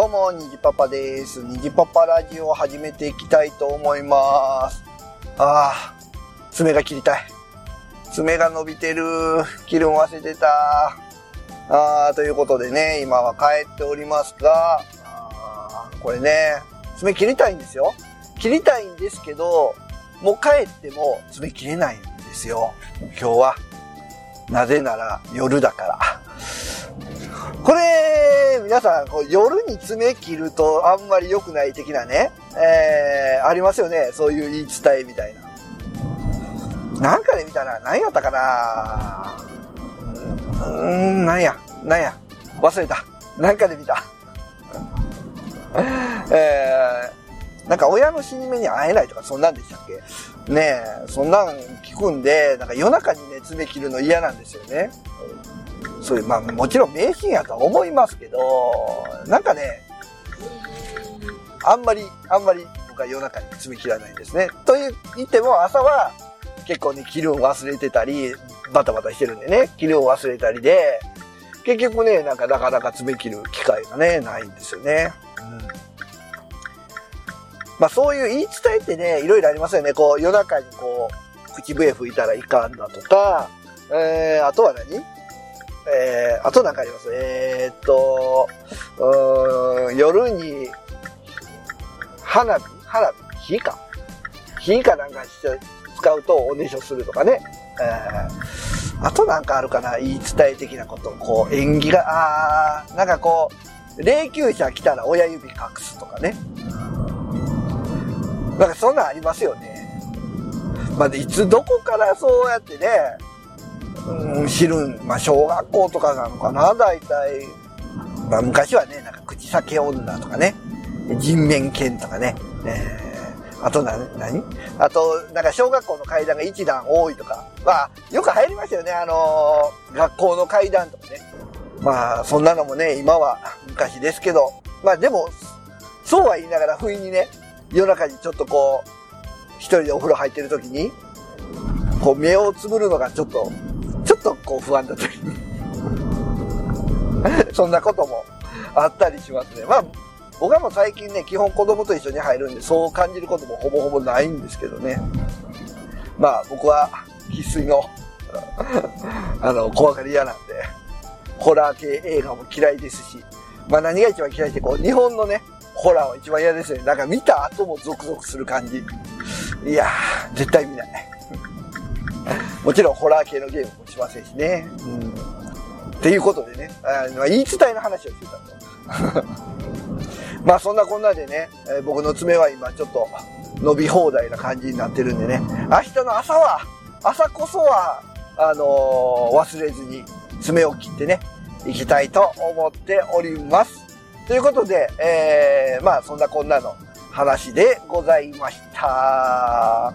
どうも、にじパパです。にじパパラジオを始めていきたいと思います。ああ、爪が切りたい。爪が伸びてる。切るん忘れてた。ああ、ということでね、今は帰っておりますが、これね、爪切りたいんですよ。切りたいんですけど、もう帰っても爪切れないんですよ。今日は。なぜなら夜だから。これ、皆さん、こう夜に爪切るとあんまり良くない的なね、えー、ありますよね。そういう言い伝えみたいな。なんかで見たら、何やったかなうーん、なんや、なんや、忘れた。なんかで見た。えー、なんか親の死に目に会えないとかそんなんでしたっけ？ねえ、そんなん聞くんで、なんか夜中にね、爪切るの嫌なんですよね。そういう、まあもちろん迷信やとは思いますけど、なんかね、あんまり、あんまり僕は夜中に爪切らないんですね。と言っても朝は結構ね、切るん忘れてたり、バタバタしてるんでね、切るん忘れたりで、結局ね、なんかなかなか爪切る機会がね、ないんですよね。まあそういう言い伝えってね、いろいろありますよね。こう夜中にこう、口笛吹いたらいかんだとか、えー、あとは何？えー、あとなんかあります？えー、っと、うん、夜に、花火？花火？火か？火かなんかして使うとおねしょするとかね。えー、あとなんかあるかな？言い伝え的なこと。こう、縁起が、あー、なんかこう、霊柩車来たら親指隠すとかね。なんかそんなんありますよね。まあ、いつどこからそうやってね、うん、知るん、まあ、小学校とかなのかな、大体。まあ、昔はね、なんか、口裂け女とかね、人面犬とかね、えー、あとな、何？あと、なんか、小学校の階段が一段多いとか、まあ、よく入りましたよね、あのー学校の階段とかね。まあ、そんなのもね、今は昔ですけど、まあ、でも、そうは言いながら、不意にね、夜中にちょっとこう、一人でお風呂入ってる時に、こう目をつぶるのがちょっと、ちょっとこう不安だったり。そんなこともあったりしますね。まあ、僕はもう最近ね、基本子供と一緒に入るんで、そう感じることもほぼほぼないんですけどね。まあ、僕は必須の、あの、怖がり屋なんで、ホラー系映画も嫌いですし、まあ何が一番嫌いって、こう、日本のね、ホラーは一番嫌ですね。なんか見た後もゾクゾクする感じ。いやー、絶対見ない。もちろんホラー系のゲームもしませんしね。うん。っていうことでね、あ言い伝えの話をしてたと。まあそんなこんなでね、えー僕の爪は今ちょっと伸び放題な感じになってるんでね、明日の朝は、朝こそは、あのー忘れずに爪を切ってね、いきたいと思っております。ということで、えー、まあそんなこんなの話でございました。